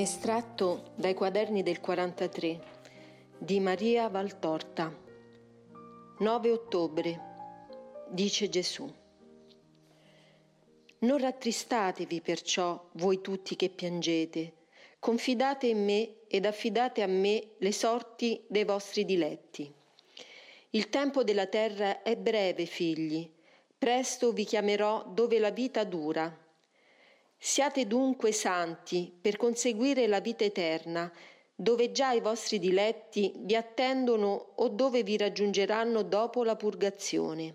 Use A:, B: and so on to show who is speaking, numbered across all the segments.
A: Estratto dai quaderni del 43 di Maria Valtorta. 9 ottobre dice Gesù. Non rattristatevi perciò voi tutti che piangete, confidate in me ed affidate a me le sorti dei vostri diletti. Il tempo della terra è breve, figli, presto vi chiamerò dove la vita dura Siate dunque santi per conseguire la vita eterna, dove già i vostri diletti vi attendono o dove vi raggiungeranno dopo la purgazione.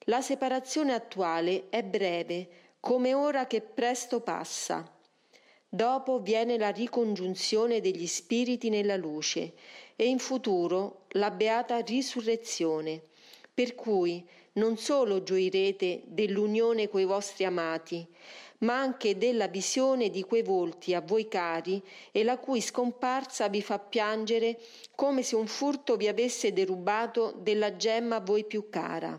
A: La separazione attuale è breve, come ora che presto passa. Dopo viene la ricongiunzione degli spiriti nella luce e in futuro la beata risurrezione, per cui non solo gioirete dell'unione coi vostri amati, ma anche della visione di quei volti a voi cari e la cui scomparsa vi fa piangere come se un furto vi avesse derubato della gemma a voi più cara.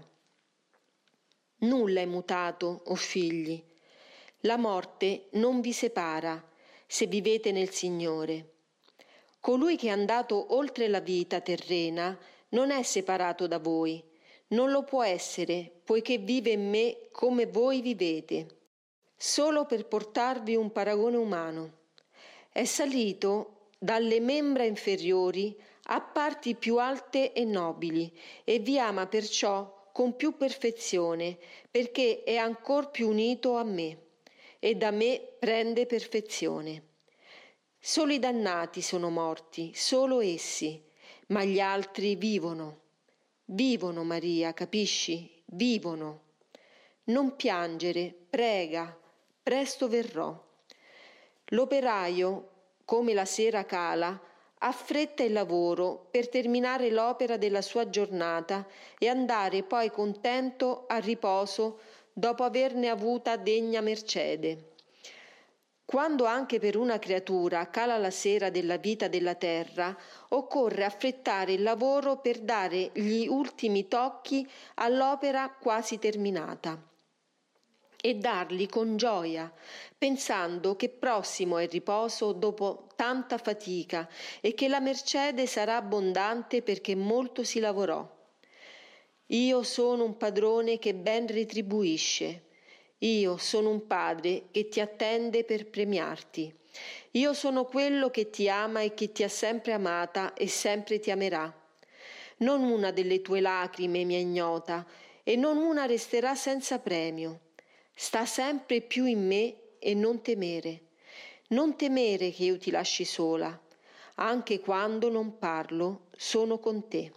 A: Nulla è mutato, o oh figli. La morte non vi separa se vivete nel Signore. Colui che è andato oltre la vita terrena non è separato da voi, non lo può essere, poiché vive in me come voi vivete solo per portarvi un paragone umano. È salito dalle membra inferiori a parti più alte e nobili e vi ama perciò con più perfezione perché è ancor più unito a me e da me prende perfezione. Solo i dannati sono morti, solo essi, ma gli altri vivono. Vivono, Maria, capisci? Vivono. Non piangere, prega, presto verrò. L'operaio, come la sera cala, affretta il lavoro per terminare l'opera della sua giornata e andare poi contento a riposo dopo averne avuta degna mercede. Quando anche per una creatura cala la sera della vita della terra, occorre affrettare il lavoro per dare gli ultimi tocchi all'opera quasi terminata e darli con gioia, pensando che prossimo è il riposo dopo tanta fatica e che la mercede sarà abbondante perché molto si lavorò. Io sono un padrone che ben retribuisce. Io sono un padre che ti attende per premiarti. Io sono quello che ti ama e che ti ha sempre amata e sempre ti amerà. Non una delle tue lacrime mi è ignota e non una resterà senza premio sta sempre più in me e non temere. Non temere che io ti lasci sola, anche quando non parlo, sono con te.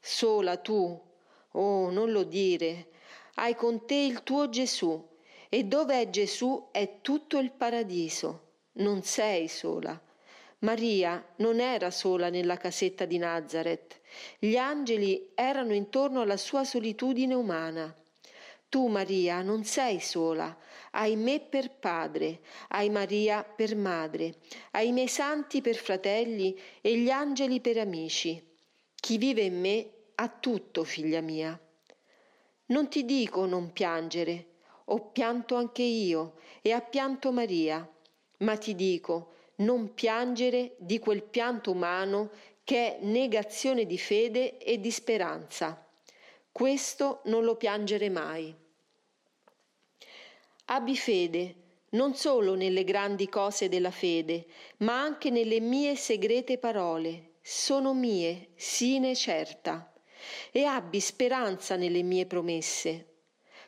A: Sola tu, oh, non lo dire, hai con te il tuo Gesù, e dove è Gesù è tutto il paradiso. Non sei sola. Maria non era sola nella casetta di Nazareth. Gli angeli erano intorno alla sua solitudine umana. Tu, Maria, non sei sola, hai me per padre, hai Maria per madre, hai i miei santi per fratelli e gli angeli per amici. Chi vive in me ha tutto, figlia mia. Non ti dico non piangere, ho pianto anche io e ha pianto Maria, ma ti dico non piangere di quel pianto umano che è negazione di fede e di speranza. Questo non lo piangere mai. Abbi fede non solo nelle grandi cose della fede, ma anche nelle mie segrete parole. Sono mie, sine certa. E abbi speranza nelle mie promesse.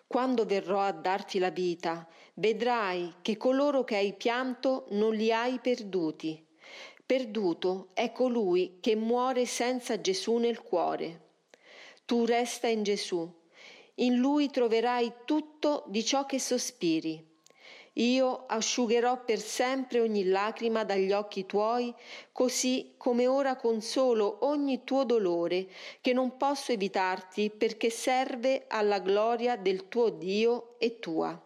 A: Quando verrò a darti la vita, vedrai che coloro che hai pianto non li hai perduti. Perduto è colui che muore senza Gesù nel cuore. Tu resta in Gesù in lui troverai tutto di ciò che sospiri. Io asciugherò per sempre ogni lacrima dagli occhi tuoi, così come ora consolo ogni tuo dolore, che non posso evitarti perché serve alla gloria del tuo Dio e tua.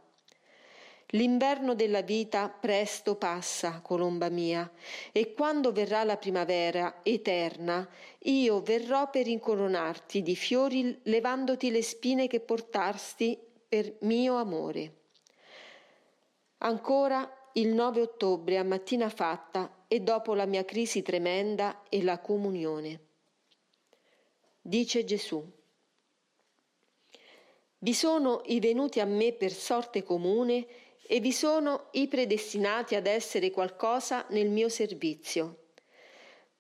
A: L'inverno della vita presto passa, colomba mia, e quando verrà la primavera eterna, io verrò per incoronarti di fiori levandoti le spine che portasti per mio amore. Ancora il 9 ottobre a mattina fatta e dopo la mia crisi tremenda e la comunione. Dice Gesù. Vi sono i venuti a me per sorte comune e vi sono i predestinati ad essere qualcosa nel mio servizio.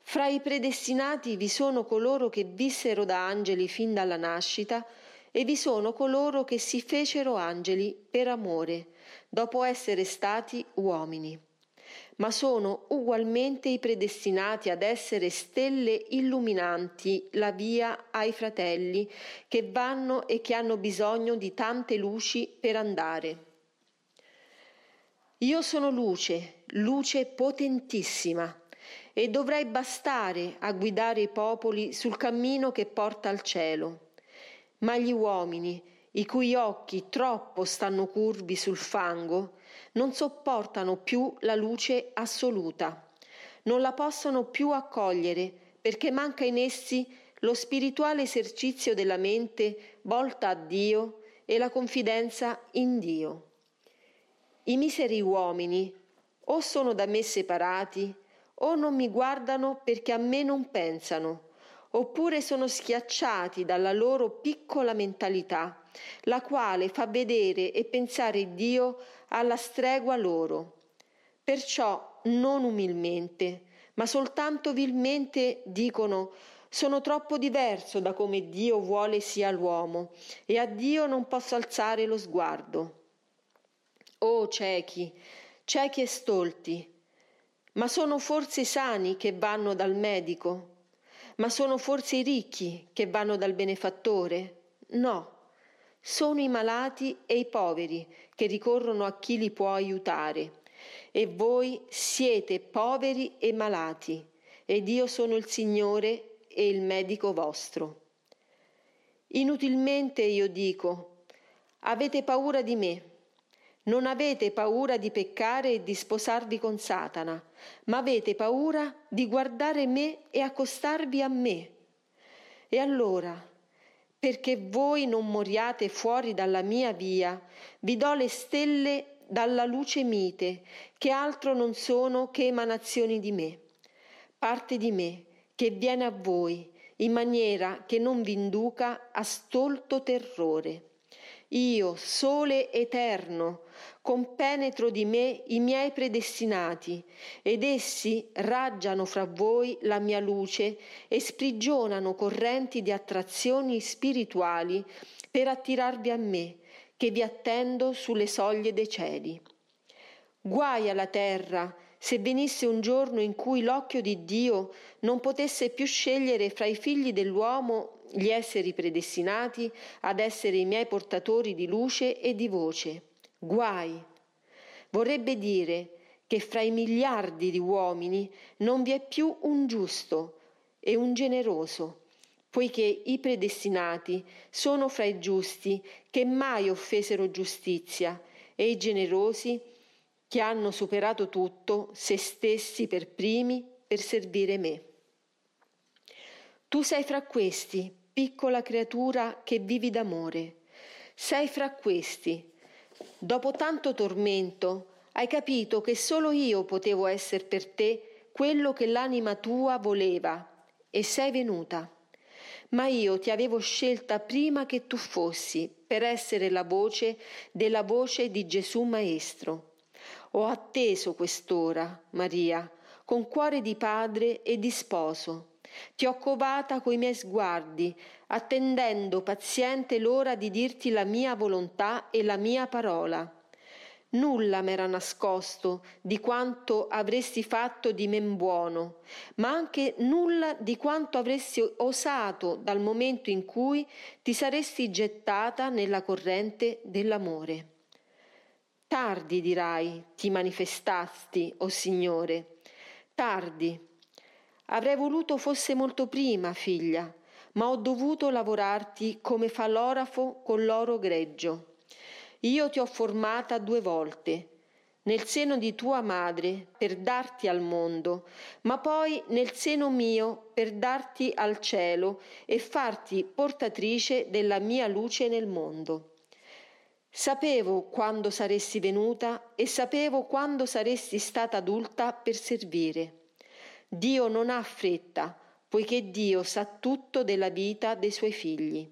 A: Fra i predestinati vi sono coloro che vissero da angeli fin dalla nascita e vi sono coloro che si fecero angeli per amore, dopo essere stati uomini. Ma sono ugualmente i predestinati ad essere stelle illuminanti la via ai fratelli che vanno e che hanno bisogno di tante luci per andare. Io sono luce, luce potentissima, e dovrei bastare a guidare i popoli sul cammino che porta al cielo. Ma gli uomini, i cui occhi troppo stanno curvi sul fango, non sopportano più la luce assoluta, non la possono più accogliere perché manca in essi lo spirituale esercizio della mente volta a Dio e la confidenza in Dio. I miseri uomini o sono da me separati o non mi guardano perché a me non pensano, oppure sono schiacciati dalla loro piccola mentalità, la quale fa vedere e pensare Dio alla stregua loro. Perciò non umilmente, ma soltanto vilmente dicono sono troppo diverso da come Dio vuole sia l'uomo e a Dio non posso alzare lo sguardo. Oh ciechi, ciechi e stolti, ma sono forse i sani che vanno dal medico? Ma sono forse i ricchi che vanno dal benefattore? No, sono i malati e i poveri che ricorrono a chi li può aiutare. E voi siete poveri e malati, ed io sono il Signore e il medico vostro. Inutilmente io dico, avete paura di me non avete paura di peccare e di sposarvi con Satana, ma avete paura di guardare me e accostarvi a me. E allora, perché voi non moriate fuori dalla mia via, vi do le stelle dalla luce mite, che altro non sono che emanazioni di me. Parte di me che viene a voi, in maniera che non vi induca a stolto terrore. Io, sole eterno, compenetro di me i miei predestinati, ed essi raggiano fra voi la mia luce e sprigionano correnti di attrazioni spirituali per attirarvi a me, che vi attendo sulle soglie dei cieli. Guai alla terra se venisse un giorno in cui l'occhio di Dio non potesse più scegliere fra i figli dell'uomo gli esseri predestinati ad essere i miei portatori di luce e di voce. Guai. Vorrebbe dire che fra i miliardi di uomini non vi è più un giusto e un generoso, poiché i predestinati sono fra i giusti che mai offesero giustizia e i generosi che hanno superato tutto, se stessi per primi, per servire me. Tu sei fra questi, piccola creatura che vivi d'amore. Sei fra questi. Dopo tanto tormento, hai capito che solo io potevo essere per te quello che l'anima tua voleva e sei venuta. Ma io ti avevo scelta prima che tu fossi per essere la voce della voce di Gesù Maestro. Ho atteso quest'ora, Maria, con cuore di padre e di sposo ti ho covata coi miei sguardi, attendendo paziente l'ora di dirti la mia volontà e la mia parola. Nulla m'era nascosto di quanto avresti fatto di men buono, ma anche nulla di quanto avresti osato dal momento in cui ti saresti gettata nella corrente dell'amore. Tardi, dirai, ti manifestasti, o oh Signore, tardi, Avrei voluto fosse molto prima, figlia, ma ho dovuto lavorarti come fa l'orafo con l'oro greggio. Io ti ho formata due volte, nel seno di tua madre per darti al mondo, ma poi nel seno mio per darti al cielo e farti portatrice della mia luce nel mondo. Sapevo quando saresti venuta e sapevo quando saresti stata adulta per servire. Dio non ha fretta, poiché Dio sa tutto della vita dei suoi figli.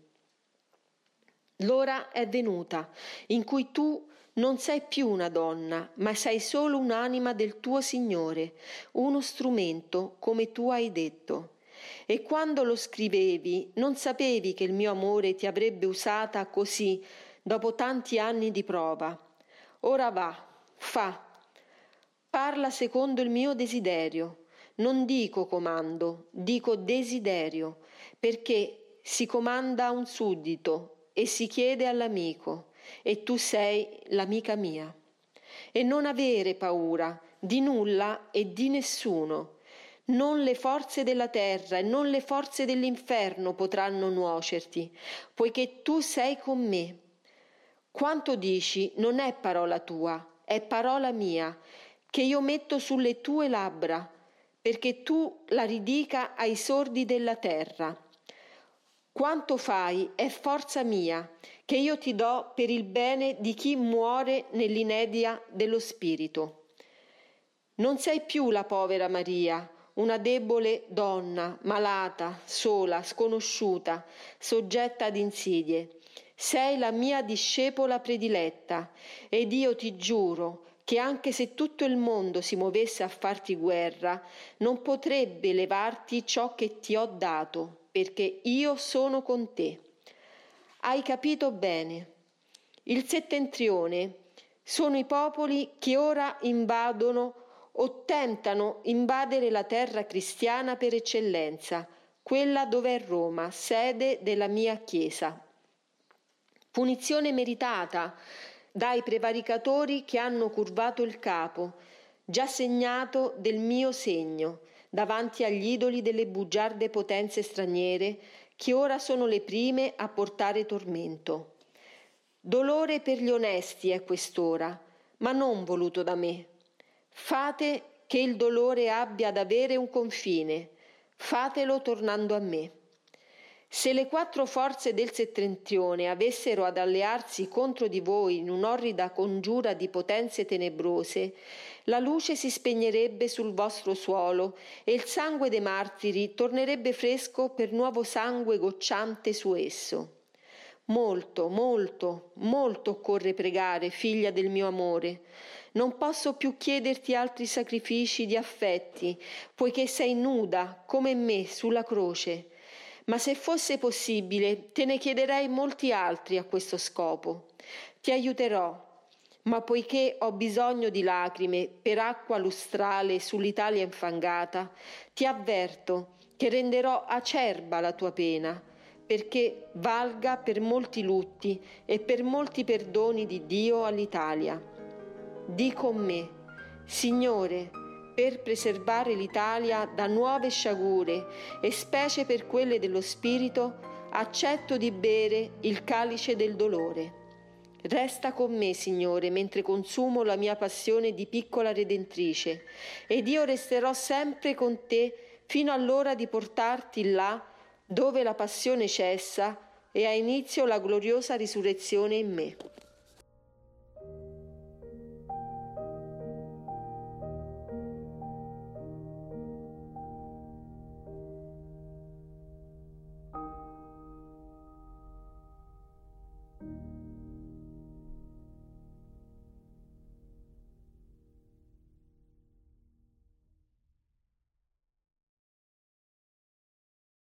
A: L'ora è venuta in cui tu non sei più una donna, ma sei solo un'anima del tuo Signore, uno strumento, come tu hai detto. E quando lo scrivevi, non sapevi che il mio amore ti avrebbe usata così dopo tanti anni di prova. Ora va, fa, parla secondo il mio desiderio. Non dico comando, dico desiderio, perché si comanda a un suddito e si chiede all'amico, e tu sei l'amica mia. E non avere paura di nulla e di nessuno. Non le forze della terra e non le forze dell'inferno potranno nuocerti, poiché tu sei con me quanto dici non è parola tua, è parola mia, che io metto sulle tue labbra, perché tu la ridica ai sordi della terra. Quanto fai è forza mia, che io ti do per il bene di chi muore nell'inedia dello Spirito. Non sei più la povera Maria, una debole donna, malata, sola, sconosciuta, soggetta ad insidie sei la mia discepola prediletta ed io ti giuro che anche se tutto il mondo si muovesse a farti guerra, non potrebbe levarti ciò che ti ho dato, perché io sono con te. Hai capito bene. Il settentrione sono i popoli che ora invadono o tentano invadere la terra cristiana per eccellenza, quella dove è Roma, sede della mia Chiesa punizione meritata dai prevaricatori che hanno curvato il capo, già segnato del mio segno, davanti agli idoli delle bugiarde potenze straniere, che ora sono le prime a portare tormento. Dolore per gli onesti è quest'ora, ma non voluto da me. Fate che il dolore abbia ad avere un confine, fatelo tornando a me. Se le quattro forze del settentrione avessero ad allearsi contro di voi in un'orrida congiura di potenze tenebrose, la luce si spegnerebbe sul vostro suolo e il sangue dei martiri tornerebbe fresco per nuovo sangue gocciante su esso. Molto, molto, molto occorre pregare, figlia del mio amore. Non posso più chiederti altri sacrifici di affetti, poiché sei nuda come me sulla croce ma se fosse possibile te ne chiederei molti altri a questo scopo. Ti aiuterò, ma poiché ho bisogno di lacrime per acqua lustrale sull'Italia infangata, ti avverto che renderò acerba la tua pena, perché valga per molti lutti e per molti perdoni di Dio all'Italia. Di con me, Signore, per preservare l'Italia da nuove sciagure e specie per quelle dello spirito, accetto di bere il calice del dolore. Resta con me, Signore, mentre consumo la mia passione di piccola redentrice, ed io resterò sempre con te fino all'ora di portarti là dove la passione cessa e ha inizio la gloriosa risurrezione in me.